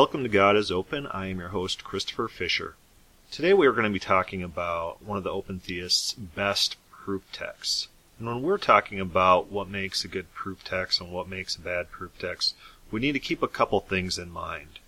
Welcome to God is Open. I am your host, Christopher Fisher. Today we are going to be talking about one of the Open Theists' best proof texts. And when we're talking about what makes a good proof text and what makes a bad proof text, we need to keep a couple things in mind.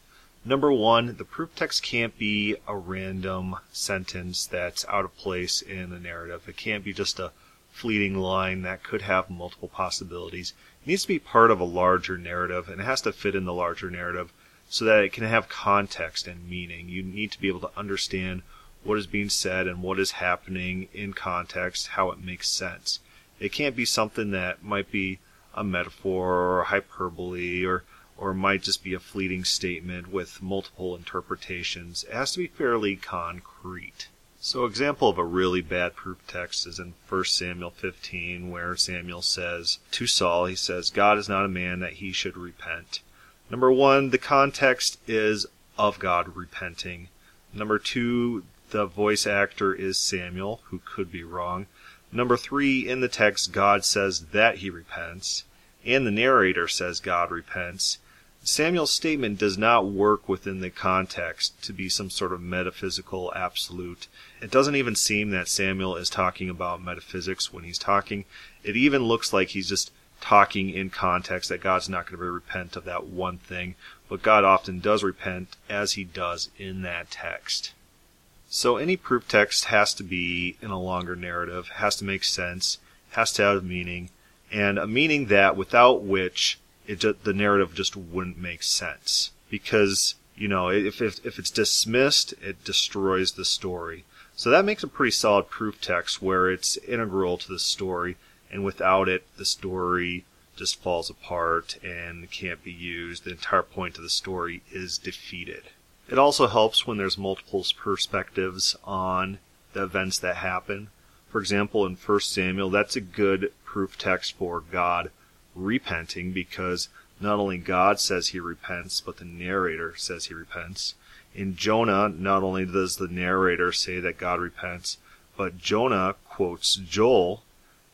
Number one, the proof text can't be a random sentence that's out of place in the narrative. It can't be just a fleeting line that could have multiple possibilities. It needs to be part of a larger narrative and it has to fit in the larger narrative so that it can have context and meaning. You need to be able to understand what is being said and what is happening in context, how it makes sense. It can't be something that might be a metaphor or hyperbole or or might just be a fleeting statement with multiple interpretations. It has to be fairly concrete. So, example of a really bad proof text is in 1 Samuel 15, where Samuel says to Saul, he says, God is not a man that he should repent. Number one, the context is of God repenting. Number two, the voice actor is Samuel, who could be wrong. Number three, in the text, God says that he repents, and the narrator says God repents. Samuel's statement does not work within the context to be some sort of metaphysical absolute. It doesn't even seem that Samuel is talking about metaphysics when he's talking. It even looks like he's just talking in context that God's not going to repent of that one thing, but God often does repent as he does in that text. So any proof text has to be in a longer narrative, has to make sense, has to have meaning, and a meaning that without which it the narrative just wouldn't make sense. Because, you know, if, if, if it's dismissed, it destroys the story. So that makes a pretty solid proof text where it's integral to the story and without it, the story just falls apart and can't be used. The entire point of the story is defeated. It also helps when there's multiple perspectives on the events that happen. For example, in 1 Samuel, that's a good proof text for God repenting because not only God says he repents, but the narrator says he repents. In Jonah, not only does the narrator say that God repents, but Jonah quotes Joel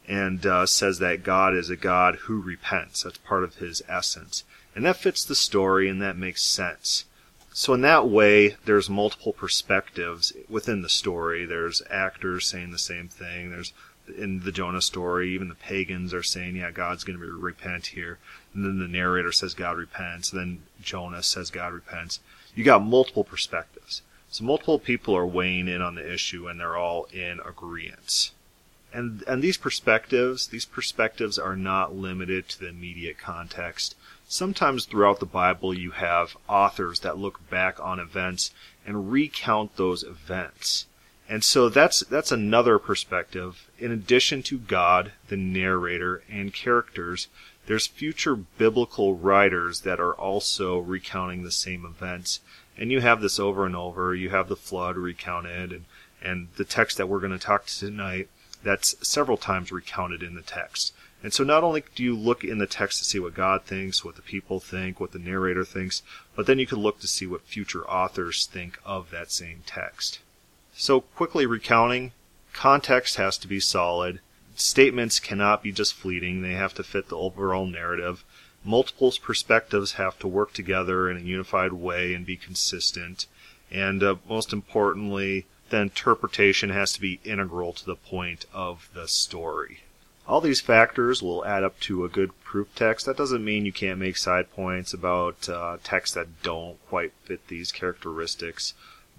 and uh, says that God is a God who repents. That's part of his essence. And that fits the story and that makes sense. So in that way, there's multiple perspectives within the story. There's actors saying the same thing. There's in the Jonah story, even the pagans are saying, yeah, God's going to repent here. And then the narrator says God repents. Then Jonah says God repents. You got multiple perspectives. So multiple people are weighing in on the issue and they're all in agreement. And, and these perspectives, these perspectives are not limited to the immediate context. Sometimes throughout the Bible you have authors that look back on events and recount those events. And so that's that's another perspective. In addition to God, the narrator, and characters, there's future biblical writers that are also recounting the same events. And you have this over and over. You have the flood recounted and, and the text that we're going to talk to tonight that's several times recounted in the text. And so not only do you look in the text to see what God thinks, what the people think, what the narrator thinks, but then you can look to see what future authors think of that same text. So quickly recounting, context has to be solid. Statements cannot be just fleeting. They have to fit the overall narrative. Multiple perspectives have to work together in a unified way and be consistent. And uh, most importantly, the interpretation has to be integral to the point of the story. All these factors will add up to a good proof text. That doesn't mean you can't make side points about uh, texts that don't quite fit these characteristics,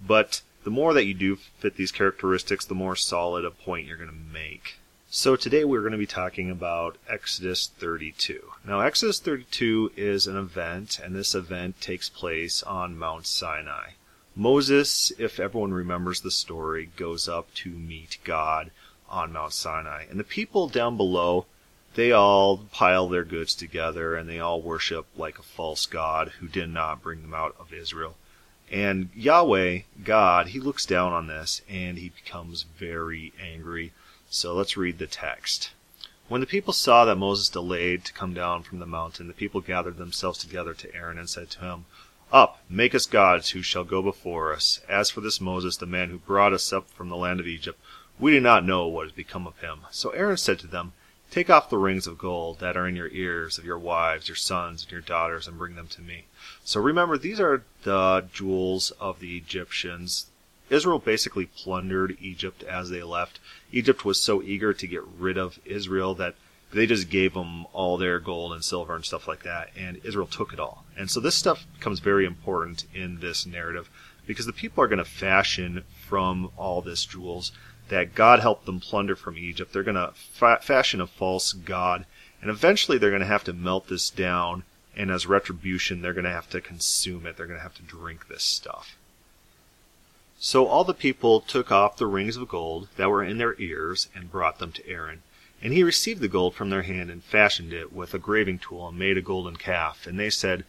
but the more that you do fit these characteristics, the more solid a point you're going to make. So today we're going to be talking about Exodus 32. Now Exodus 32 is an event, and this event takes place on Mount Sinai. Moses, if everyone remembers the story, goes up to meet God on Mount Sinai. And the people down below, they all pile their goods together and they all worship like a false God who did not bring them out of Israel. And Yahweh, God, he looks down on this and he becomes very angry. So let's read the text. When the people saw that Moses delayed to come down from the mountain, the people gathered themselves together to Aaron and said to him, up, make us gods who shall go before us. As for this Moses, the man who brought us up from the land of Egypt, we do not know what has become of him. So Aaron said to them, Take off the rings of gold that are in your ears of your wives, your sons, and your daughters, and bring them to me. So remember, these are the jewels of the Egyptians. Israel basically plundered Egypt as they left. Egypt was so eager to get rid of Israel that they just gave them all their gold and silver and stuff like that, and Israel took it all. And so this stuff becomes very important in this narrative because the people are going to fashion from all this jewels that God helped them plunder from Egypt. They're going to fa- fashion a false god, and eventually they're going to have to melt this down, and as retribution, they're going to have to consume it. They're going to have to drink this stuff. So all the people took off the rings of gold that were in their ears and brought them to Aaron. And he received the gold from their hand and fashioned it with a graving tool and made a golden calf. And they said,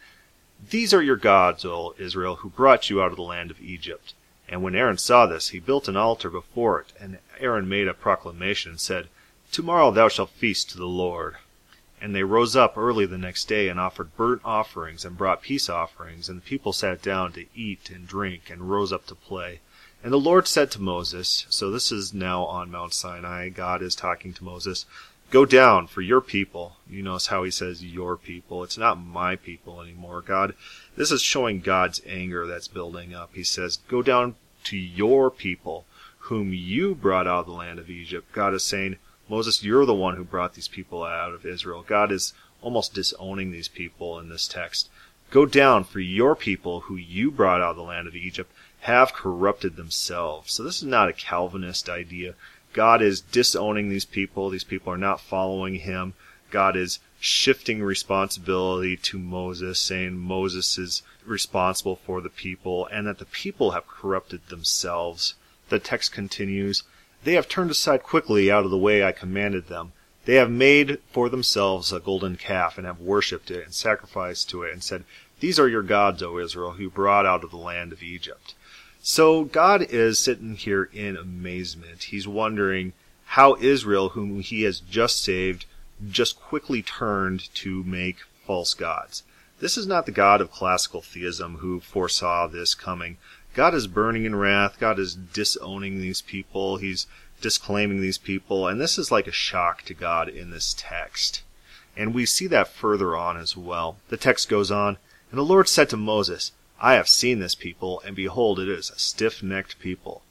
These are your gods, O Israel, who brought you out of the land of Egypt. And when Aaron saw this, he built an altar before it, and Aaron made a proclamation and said, Tomorrow thou shalt feast to the Lord. And they rose up early the next day and offered burnt offerings and brought peace offerings, and the people sat down to eat and drink and rose up to play. And the Lord said to Moses, so this is now on Mount Sinai, God is talking to Moses, Go down for your people. You notice how he says your people. It's not my people anymore. God, this is showing God's anger that's building up. He says, Go down to your people, whom you brought out of the land of Egypt. God is saying, Moses, you're the one who brought these people out of Israel. God is almost disowning these people in this text. Go down for your people who you brought out of the land of Egypt have corrupted themselves. So this is not a Calvinist idea. God is disowning these people. These people are not following him. God is shifting responsibility to Moses, saying Moses is responsible for the people and that the people have corrupted themselves. The text continues, They have turned aside quickly out of the way I commanded them. They have made for themselves a golden calf and have worshipped it and sacrificed to it and said, These are your gods, O Israel, who brought out of the land of Egypt. So God is sitting here in amazement. He's wondering how Israel, whom he has just saved, just quickly turned to make false gods. This is not the God of classical theism who foresaw this coming. God is burning in wrath. God is disowning these people. He's disclaiming these people. And this is like a shock to God in this text. And we see that further on as well. The text goes on, And the Lord said to Moses, I have seen this people, and behold, it is a stiff necked people.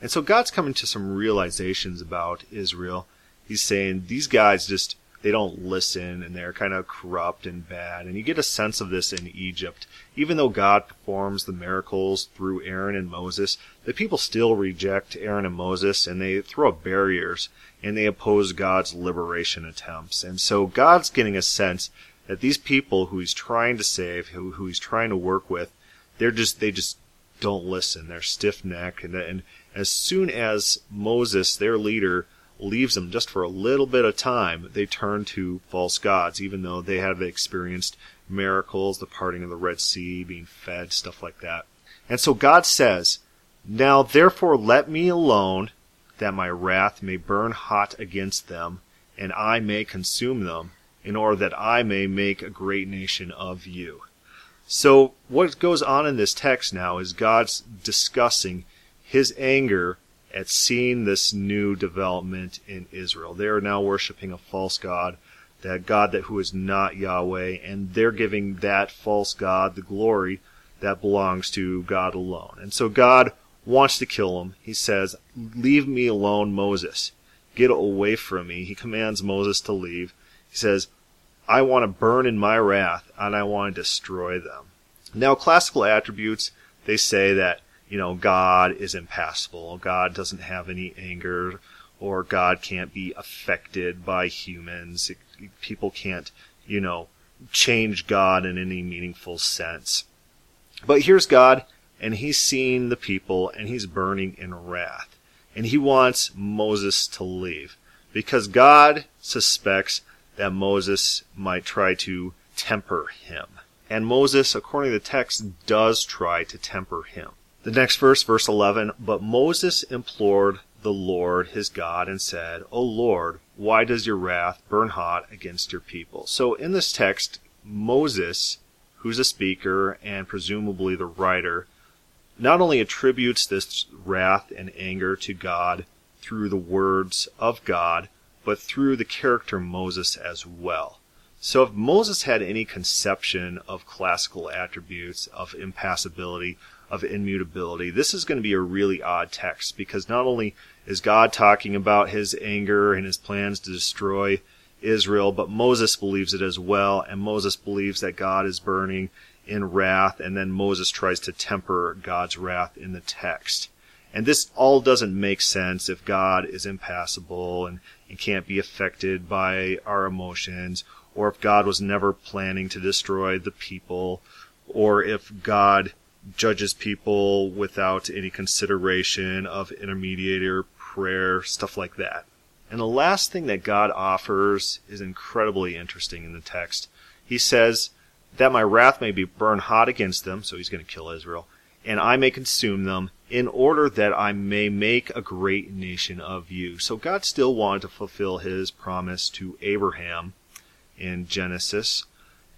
And so God's coming to some realizations about Israel. He's saying these guys just, they don't listen and they're kind of corrupt and bad. And you get a sense of this in Egypt. Even though God performs the miracles through Aaron and Moses, the people still reject Aaron and Moses and they throw up barriers and they oppose God's liberation attempts. And so God's getting a sense that these people who he's trying to save, who, who he's trying to work with, they're just they just don't listen. They're stiff necked, and, and as soon as Moses, their leader, leaves them just for a little bit of time, they turn to false gods, even though they have experienced miracles, the parting of the Red Sea, being fed, stuff like that. And so God says, Now therefore let me alone, that my wrath may burn hot against them, and I may consume them, in order that I may make a great nation of you. So what goes on in this text now is God's discussing his anger at seeing this new development in Israel. They are now worshiping a false god, that God that who is not Yahweh, and they're giving that false god the glory that belongs to God alone. And so God wants to kill them. He says, "Leave me alone, Moses. Get away from me." He commands Moses to leave. He says, I want to burn in my wrath and I want to destroy them. Now, classical attributes, they say that, you know, God is impassible. God doesn't have any anger or God can't be affected by humans. People can't, you know, change God in any meaningful sense. But here's God and he's seeing the people and he's burning in wrath. And he wants Moses to leave because God suspects that Moses might try to temper him. And Moses, according to the text, does try to temper him. The next verse, verse 11, But Moses implored the Lord his God and said, O Lord, why does your wrath burn hot against your people? So in this text, Moses, who's a speaker and presumably the writer, not only attributes this wrath and anger to God through the words of God, but through the character Moses as well. So if Moses had any conception of classical attributes, of impassibility, of immutability, this is going to be a really odd text because not only is God talking about his anger and his plans to destroy Israel, but Moses believes it as well, and Moses believes that God is burning in wrath, and then Moses tries to temper God's wrath in the text. And this all doesn't make sense if God is impassible and, and can't be affected by our emotions, or if God was never planning to destroy the people, or if God judges people without any consideration of intermediator prayer, stuff like that. And the last thing that God offers is incredibly interesting in the text. He says, That my wrath may be burned hot against them, so he's going to kill Israel, and I may consume them, in order that I may make a great nation of you. So God still wanted to fulfill his promise to Abraham in Genesis,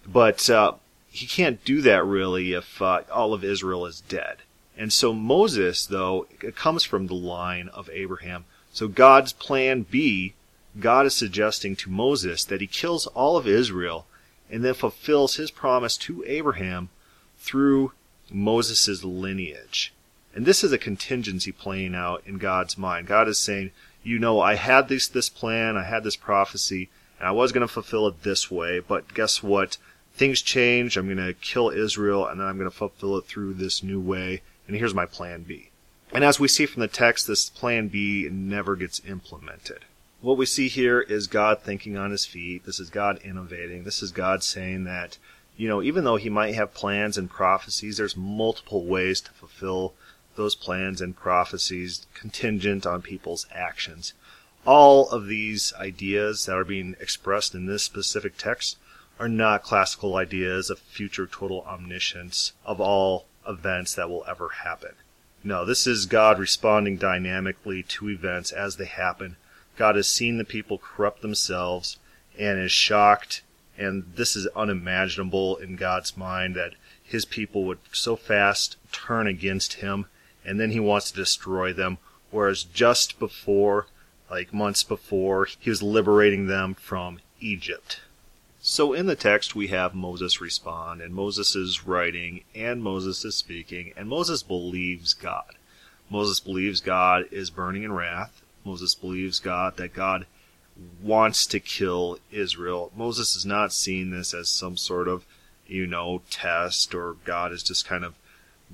but uh, he can't do that really if uh, all of Israel is dead. And so Moses, though, comes from the line of Abraham. So God's plan B, God is suggesting to Moses that he kills all of Israel and then fulfills his promise to Abraham through Moses' lineage. And this is a contingency playing out in God's mind. God is saying, you know, I had this, this plan, I had this prophecy, and I was going to fulfill it this way, but guess what? Things change. I'm going to kill Israel, and then I'm going to fulfill it through this new way. And here's my plan B. And as we see from the text, this plan B never gets implemented. What we see here is God thinking on his feet. This is God innovating. This is God saying that, you know, even though he might have plans and prophecies, there's multiple ways to fulfill those plans and prophecies contingent on people's actions. All of these ideas that are being expressed in this specific text are not classical ideas of future total omniscience of all events that will ever happen. No, this is God responding dynamically to events as they happen. God has seen the people corrupt themselves and is shocked, and this is unimaginable in God's mind that his people would so fast turn against him, and then he wants to destroy them, whereas just before, like months before, he was liberating them from Egypt. So in the text, we have Moses respond, and Moses is writing, and Moses is speaking, and Moses believes God. Moses believes God is burning in wrath. Moses believes God that God wants to kill Israel. Moses is not seeing this as some sort of, you know, test, or God is just kind of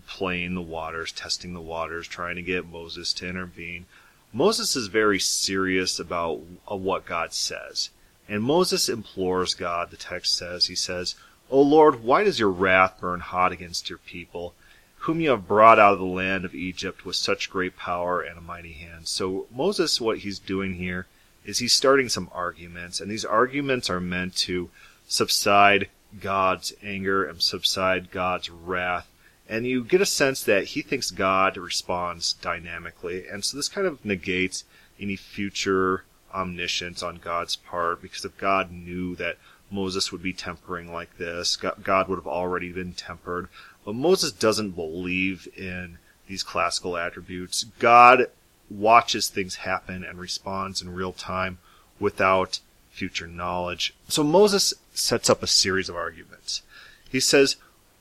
playing the waters, testing the waters, trying to get Moses to intervene. Moses is very serious about uh, what God says. And Moses implores God, the text says, he says, O Lord, why does your wrath burn hot against your people, whom you have brought out of the land of Egypt with such great power and a mighty hand? So Moses, what he's doing here is he's starting some arguments, and these arguments are meant to subside God's anger and subside God's wrath. And you get a sense that he thinks God responds dynamically. And so this kind of negates any future omniscience on God's part because if God knew that Moses would be tempering like this, God would have already been tempered. But Moses doesn't believe in these classical attributes. God watches things happen and responds in real time without future knowledge. So Moses sets up a series of arguments. He says,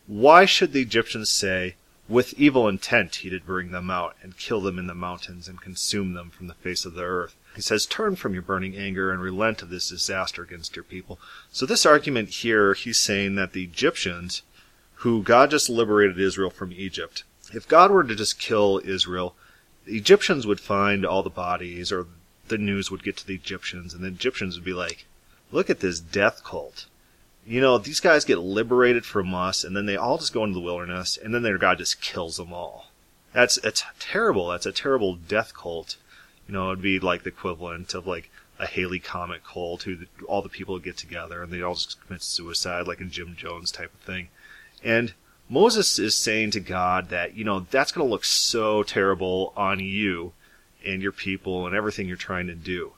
Why should the Egyptians say, with evil intent he did bring them out and kill them in the mountains and consume them from the face of the earth? He says, Turn from your burning anger and relent of this disaster against your people. So, this argument here, he's saying that the Egyptians, who God just liberated Israel from Egypt, if God were to just kill Israel, the Egyptians would find all the bodies, or the news would get to the Egyptians, and the Egyptians would be like, Look at this death cult. You know, these guys get liberated from us, and then they all just go into the wilderness, and then their God just kills them all. That's it's terrible. That's a terrible death cult. You know, it'd be like the equivalent of like a Haley Comet cult, who the, all the people get together and they all just commit suicide, like a Jim Jones type of thing. And Moses is saying to God that, you know, that's going to look so terrible on you and your people and everything you're trying to do.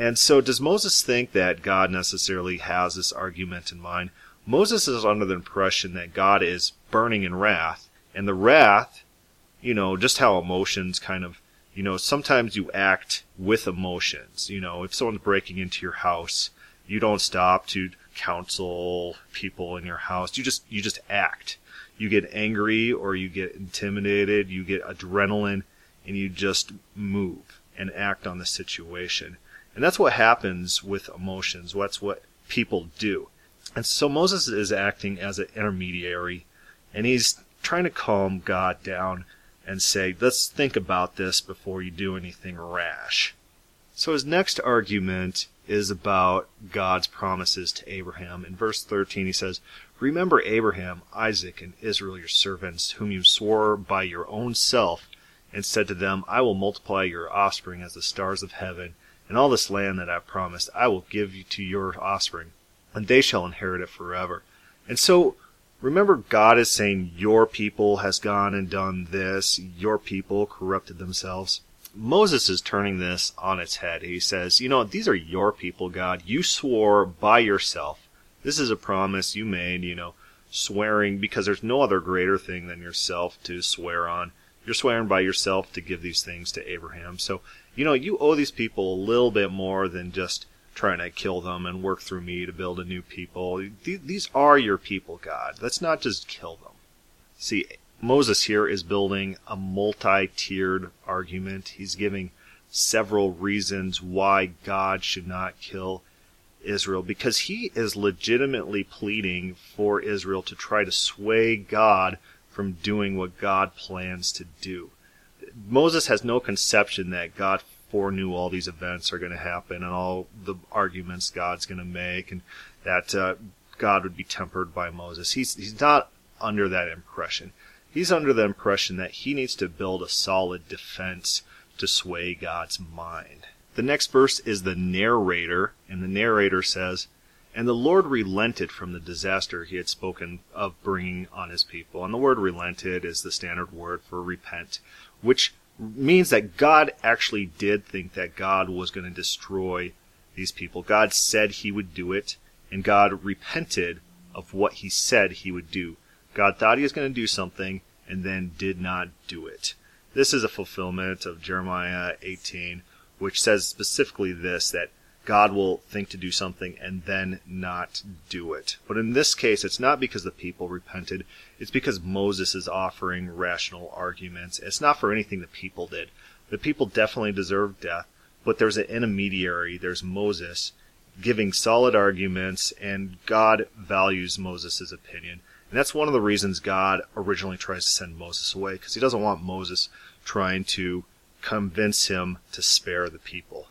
And so, does Moses think that God necessarily has this argument in mind? Moses is under the impression that God is burning in wrath, and the wrath, you know, just how emotions kind of you know, sometimes you act with emotions. You know, if someone's breaking into your house, you don't stop to counsel people in your house. You just you just act. You get angry or you get intimidated, you get adrenaline and you just move and act on the situation. And that's what happens with emotions. That's what people do. And so Moses is acting as an intermediary and he's trying to calm God down and say, let's think about this before you do anything rash. So his next argument is about God's promises to Abraham. In verse 13, he says, Remember Abraham, Isaac, and Israel, your servants, whom you swore by your own self, and said to them, I will multiply your offspring as the stars of heaven, and all this land that I promised I will give to your offspring, and they shall inherit it forever. And so Remember, God is saying, Your people has gone and done this, your people corrupted themselves. Moses is turning this on its head. He says, You know, these are your people, God. You swore by yourself. This is a promise you made, you know, swearing because there's no other greater thing than yourself to swear on. You're swearing by yourself to give these things to Abraham. So, you know, you owe these people a little bit more than just trying to kill them and work through me to build a new people. These are your people, God. Let's not just kill them. See, Moses here is building a multi tiered argument. He's giving several reasons why God should not kill Israel because he is legitimately pleading for Israel to try to sway God from doing what God plans to do. Moses has no conception that God foreknew all these events are going to happen and all the arguments God's going to make, and that uh, God would be tempered by Moses. He's he's not under that impression. He's under the impression that he needs to build a solid defense to sway God's mind. The next verse is the narrator, and the narrator says, And the Lord relented from the disaster he had spoken of bringing on his people. And the word relented is the standard word for repent, which means that God actually did think that God was going to destroy these people. God said he would do it, and God repented of what he said he would do. God thought he was going to do something and then did not do it. This is a fulfillment of Jeremiah 18, which says specifically this that God will think to do something and then not do it. But in this case, it's not because the people repented. It's because Moses is offering rational arguments. It's not for anything the people did. The people definitely deserve death, but there's an intermediary. There's Moses giving solid arguments, and God values Moses' opinion. And that's one of the reasons God originally tries to send Moses away, because he doesn't want Moses trying to convince him to spare the people.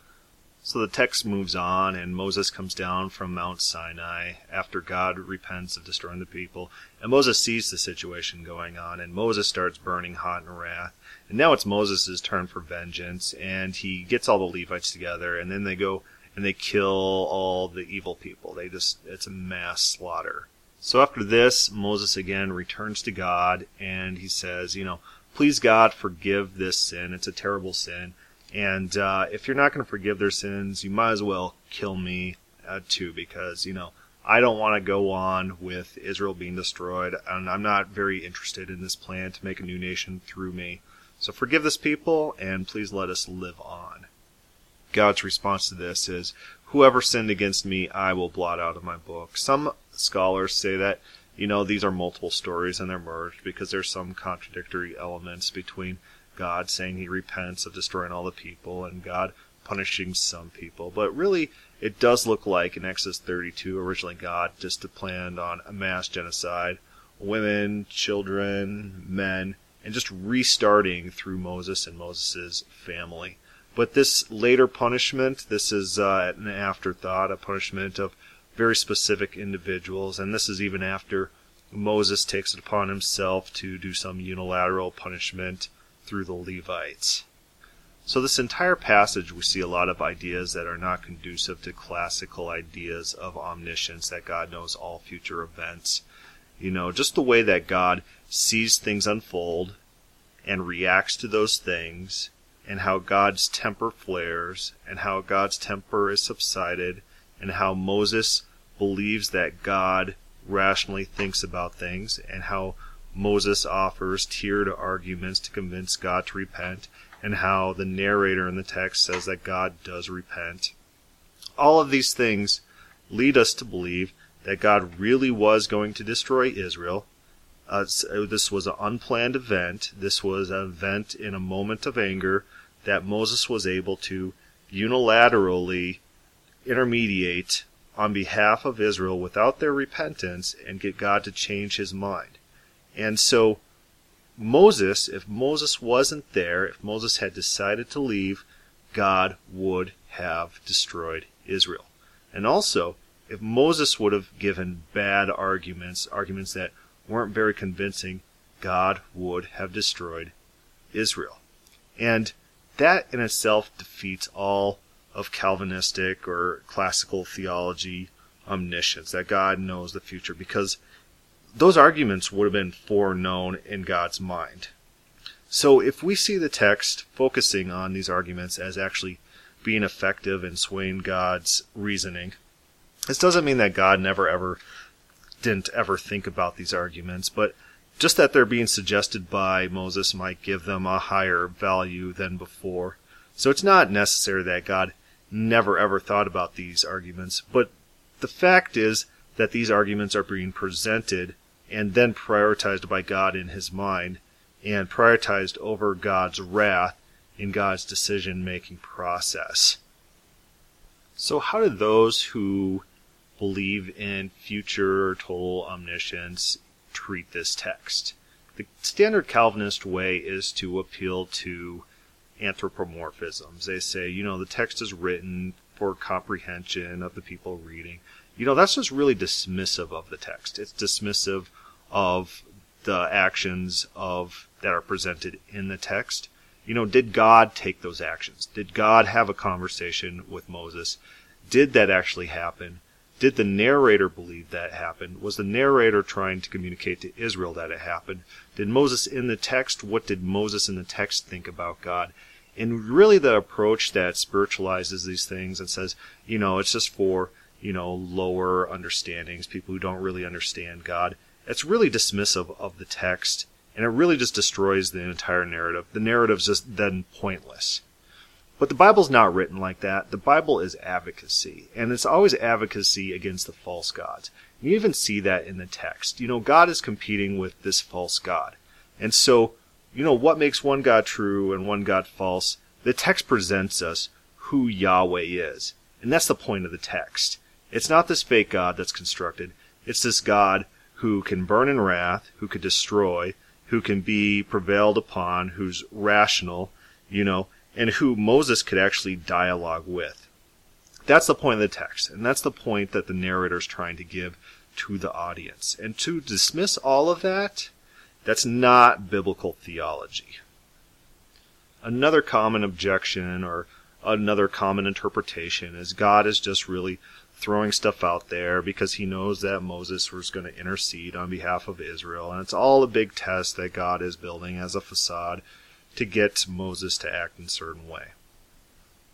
So the text moves on, and Moses comes down from Mount Sinai after God repents of destroying the people. And Moses sees the situation going on, and Moses starts burning hot in wrath. And now it's Moses' turn for vengeance, and he gets all the Levites together, and then they go and they kill all the evil people. They just, it's a mass slaughter. So after this, Moses again returns to God, and he says, you know, please God forgive this sin. It's a terrible sin. And uh, if you're not going to forgive their sins, you might as well kill me uh, too, because you know I don't want to go on with Israel being destroyed, and I'm not very interested in this plan to make a new nation through me. So forgive this people, and please let us live on. God's response to this is, "Whoever sinned against me, I will blot out of my book." Some scholars say that you know these are multiple stories and they're merged because there's some contradictory elements between God saying he repents of destroying all the people and God punishing some people. But really, it does look like in Exodus 32, originally God just planned on a mass genocide, women, children, men, and just restarting through Moses and Moses' family. But this later punishment, this is uh, an afterthought, a punishment of very specific individuals, and this is even after Moses takes it upon himself to do some unilateral punishment through the Levites. So, this entire passage, we see a lot of ideas that are not conducive to classical ideas of omniscience, that God knows all future events. You know, just the way that God sees things unfold and reacts to those things, and how God's temper flares, and how God's temper is subsided, and how Moses believes that God rationally thinks about things, and how Moses offers tiered arguments to convince God to repent, and how the narrator in the text says that God does repent. All of these things lead us to believe that God really was going to destroy Israel. Uh, this was an unplanned event. This was an event in a moment of anger that Moses was able to unilaterally intermediate on behalf of Israel without their repentance and get God to change his mind. And so, Moses, if Moses wasn't there, if Moses had decided to leave, God would have destroyed Israel. And also, if Moses would have given bad arguments, arguments that weren't very convincing, God would have destroyed Israel. And that in itself defeats all of Calvinistic or classical theology omniscience, that God knows the future, because those arguments would have been foreknown in God's mind. So if we see the text focusing on these arguments as actually being effective in swaying God's reasoning, this doesn't mean that God never ever didn't ever think about these arguments, but just that they're being suggested by Moses might give them a higher value than before. So it's not necessary that God never ever thought about these arguments, but the fact is that these arguments are being presented and then prioritized by God in his mind and prioritized over God's wrath in God's decision making process. So, how do those who believe in future total omniscience treat this text? The standard Calvinist way is to appeal to anthropomorphisms. They say, you know, the text is written for comprehension of the people reading. You know, that's just really dismissive of the text. It's dismissive of the actions of that are presented in the text. You know, did God take those actions? Did God have a conversation with Moses? Did that actually happen? Did the narrator believe that happened? Was the narrator trying to communicate to Israel that it happened? Did Moses in the text, what did Moses in the text think about God? And really the approach that spiritualizes these things and says, you know, it's just for, you know, lower understandings, people who don't really understand God. It's really dismissive of the text and it really just destroys the entire narrative. The narrative's just then pointless. But the Bible's not written like that. The Bible is advocacy, and it's always advocacy against the false gods. You even see that in the text. You know, God is competing with this false God. And so, you know, what makes one God true and one God false? The text presents us who Yahweh is. And that's the point of the text. It's not this fake God that's constructed. It's this God who can burn in wrath, who could destroy, who can be prevailed upon, who's rational, you know, and who Moses could actually dialogue with. That's the point of the text, and that's the point that the narrator is trying to give to the audience. And to dismiss all of that, that's not biblical theology. Another common objection or another common interpretation is God is just really throwing stuff out there because he knows that Moses was going to intercede on behalf of Israel. And it's all a big test that God is building as a facade to get Moses to act in a certain way.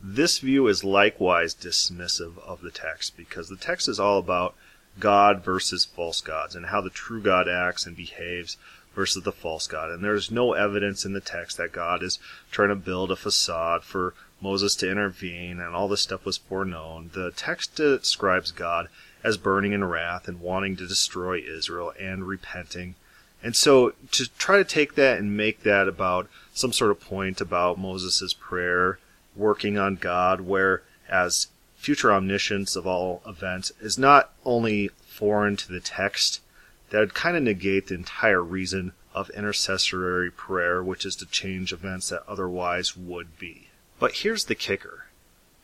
This view is likewise dismissive of the text because the text is all about God versus false gods and how the true God acts and behaves versus the false God. And there's no evidence in the text that God is trying to build a facade for Moses to intervene and all this stuff was foreknown. The text describes God as burning in wrath and wanting to destroy Israel and repenting and so to try to take that and make that about some sort of point about Moses' prayer, working on God, where as future omniscience of all events is not only foreign to the text, that would kind of negate the entire reason of intercessory prayer, which is to change events that otherwise would be. But here's the kicker.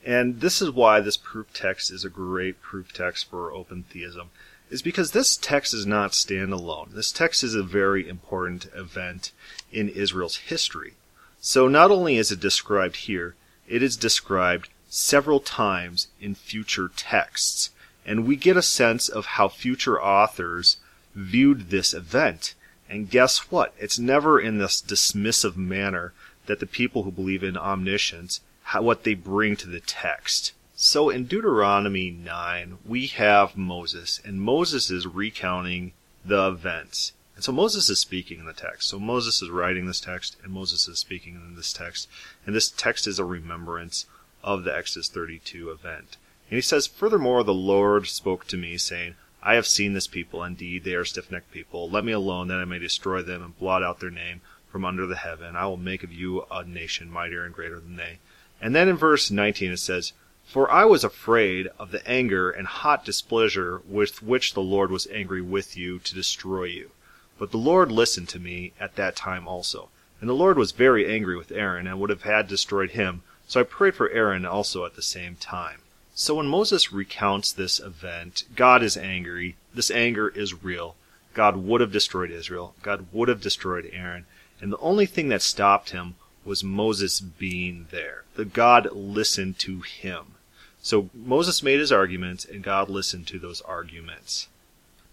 And this is why this proof text is a great proof text for open theism is because this text is not standalone. This text is a very important event in Israel's history. So not only is it described here, it is described several times in future texts. And we get a sense of how future authors viewed this event. And guess what? It's never in this dismissive manner that the people who believe in omniscience, how, what they bring to the text. So in Deuteronomy 9, we have Moses, and Moses is recounting the events And so Moses is speaking in the text. So Moses is writing this text, and Moses is speaking in this text. And this text is a remembrance of the Exodus 32 event. And he says, Furthermore, the Lord spoke to me, saying, I have seen this people. Indeed, they are stiff necked people. Let me alone, that I may destroy them and blot out their name from under the heaven. I will make of you a nation mightier and greater than they. And then in verse 19 it says, For I was afraid of the anger and hot displeasure with which the Lord was angry with you to destroy you. But the Lord listened to me at that time also. And the Lord was very angry with Aaron and would have had destroyed him. So I prayed for Aaron also at the same time. So when Moses recounts this event, God is angry. This anger is real. God would have destroyed Israel. God would have destroyed Aaron. And the only thing that stopped him was Moses being there. The God listened to him. So Moses made his arguments and God listened to those arguments.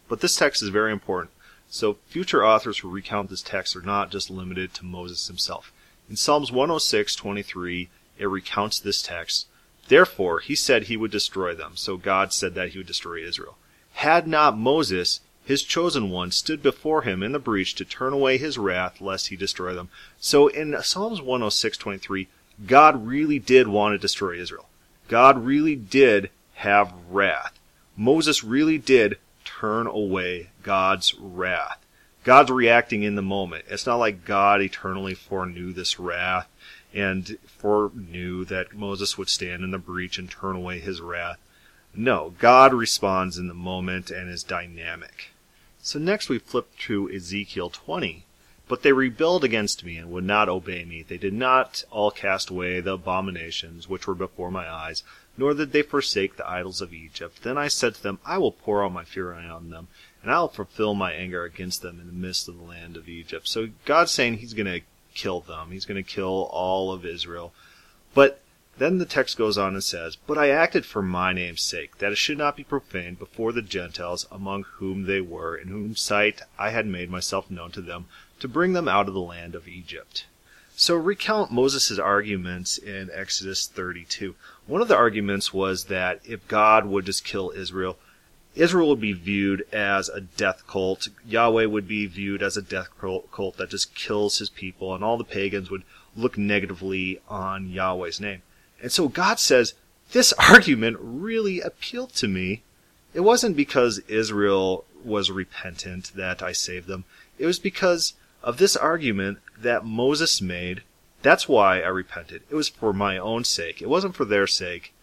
But this text is very important. So future authors who recount this text are not just limited to Moses himself. In Psalms 106:23, it recounts this text. Therefore, he said he would destroy them. So God said that he would destroy Israel. Had not Moses, his chosen one, stood before him in the breach to turn away his wrath lest he destroy them. So in Psalms 106:23, God really did want to destroy Israel. God really did have wrath. Moses really did turn away God's wrath. God's reacting in the moment. It's not like God eternally foreknew this wrath and foreknew that Moses would stand in the breach and turn away his wrath. No, God responds in the moment and is dynamic. So next we flip to Ezekiel 20. But they rebelled against me and would not obey me. They did not all cast away the abominations which were before my eyes, nor did they forsake the idols of Egypt. Then I said to them, I will pour out my fury on them, and I will fulfill my anger against them in the midst of the land of Egypt. So God's saying He's going to kill them. He's going to kill all of Israel. But then the text goes on and says, But I acted for my name's sake, that it should not be profaned before the Gentiles among whom they were, in whose sight I had made myself known to them, to bring them out of the land of Egypt. So recount Moses' arguments in Exodus 32. One of the arguments was that if God would just kill Israel, Israel would be viewed as a death cult. Yahweh would be viewed as a death cult that just kills his people, and all the pagans would look negatively on Yahweh's name. And so God says, this argument really appealed to me. It wasn't because Israel was repentant that I saved them. It was because of this argument that Moses made. That's why I repented. It was for my own sake. It wasn't for their sake.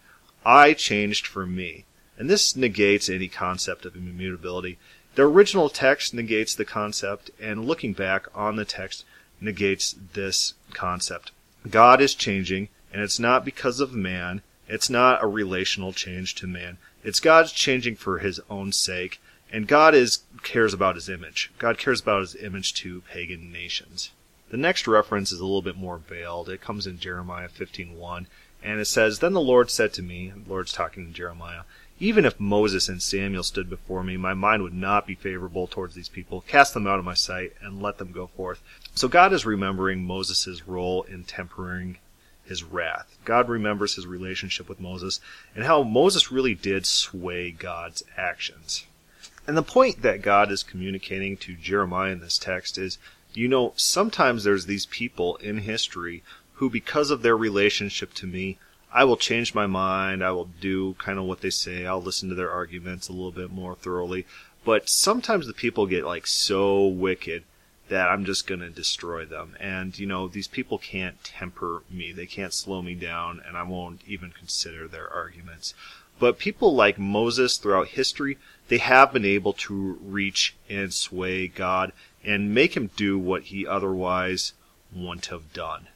I changed for me. And this negates any concept of immutability. The original text negates the concept, and looking back on the text negates this concept. God is changing, and it's not because of man. It's not a relational change to man. It's God's changing for his own sake, and God is cares about his image. God cares about his image to pagan nations. The next reference is a little bit more veiled. It comes in Jeremiah 15:1, and it says, "Then the Lord said to me, the Lord's talking to Jeremiah, even if Moses and Samuel stood before me, my mind would not be favorable towards these people. Cast them out of my sight and let them go forth." So God is remembering Moses' role in tempering his wrath. God remembers his relationship with Moses and how Moses really did sway God's actions. And the point that God is communicating to Jeremiah in this text is, you know, sometimes there's these people in history who, because of their relationship to me, I will change my mind. I will do kind of what they say. I'll listen to their arguments a little bit more thoroughly. But sometimes the people get like so wicked that I'm just going to destroy them. And, you know, these people can't temper me. They can't slow me down, and I won't even consider their arguments. But people like Moses throughout history, they have been able to reach and sway God and make him do what he otherwise wouldn't have done.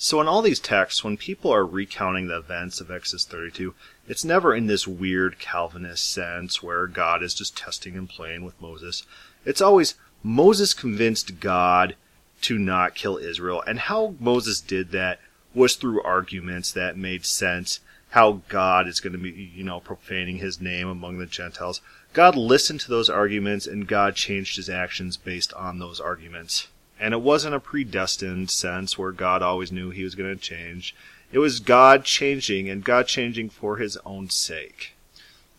So in all these texts, when people are recounting the events of Exodus 32, it's never in this weird Calvinist sense where God is just testing and playing with Moses. It's always Moses convinced God to not kill Israel, and how Moses did that was through arguments that made sense. How God is going to be, you know, profaning his name among the Gentiles. God listened to those arguments and God changed his actions based on those arguments. And it wasn't a predestined sense where God always knew he was going to change. It was God changing and God changing for his own sake.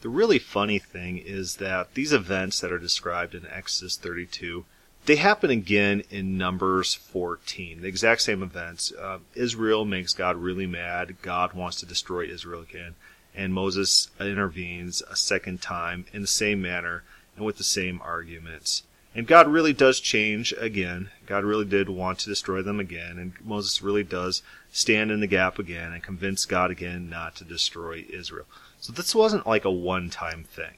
The really funny thing is that these events that are described in Exodus 32, they happen again in Numbers 14. The exact same events. Uh, Israel makes God really mad. God wants to destroy Israel again. And Moses intervenes a second time in the same manner and with the same arguments. And God really does change again. God really did want to destroy them again. And Moses really does stand in the gap again and convince God again not to destroy Israel. So this wasn't like a one time thing.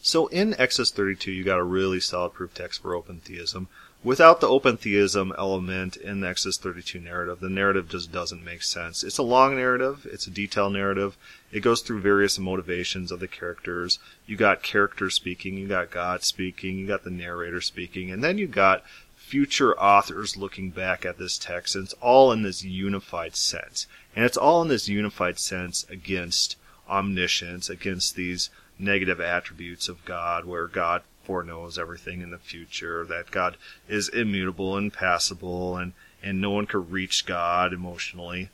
So in Exodus 32, you got a really solid proof text for open theism. Without the open theism element in the Exodus 32 narrative, the narrative just doesn't make sense. It's a long narrative, it's a detailed narrative. It goes through various motivations of the characters. You got characters speaking, you got God speaking, you got the narrator speaking, and then you got future authors looking back at this text, and it's all in this unified sense. And it's all in this unified sense against omniscience, against these negative attributes of God, where God foreknows everything in the future, that God is immutable and impassible, and, and no one could reach God emotionally.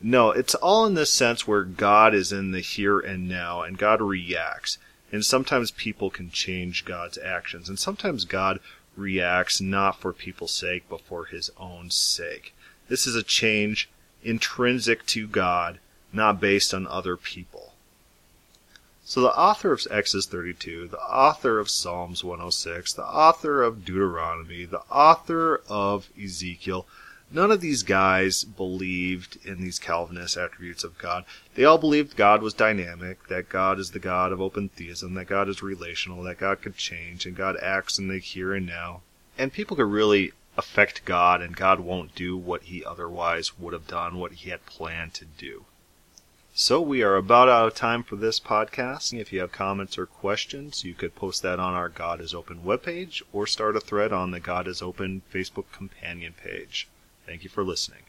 No, it's all in this sense where God is in the here and now, and God reacts. And sometimes people can change God's actions, and sometimes God reacts not for people's sake, but for his own sake. This is a change intrinsic to God, not based on other people. So the author of Exodus 32, the author of Psalms 106, the author of Deuteronomy, the author of Ezekiel, none of these guys believed in these Calvinist attributes of God. They all believed God was dynamic, that God is the God of open theism, that God is relational, that God could change, and God acts in the here and now. And people could really affect God, and God won't do what he otherwise would have done, what he had planned to do. So we are about out of time for this podcast. If you have comments or questions, you could post that on our God is Open webpage or start a thread on the God is Open Facebook companion page. Thank you for listening.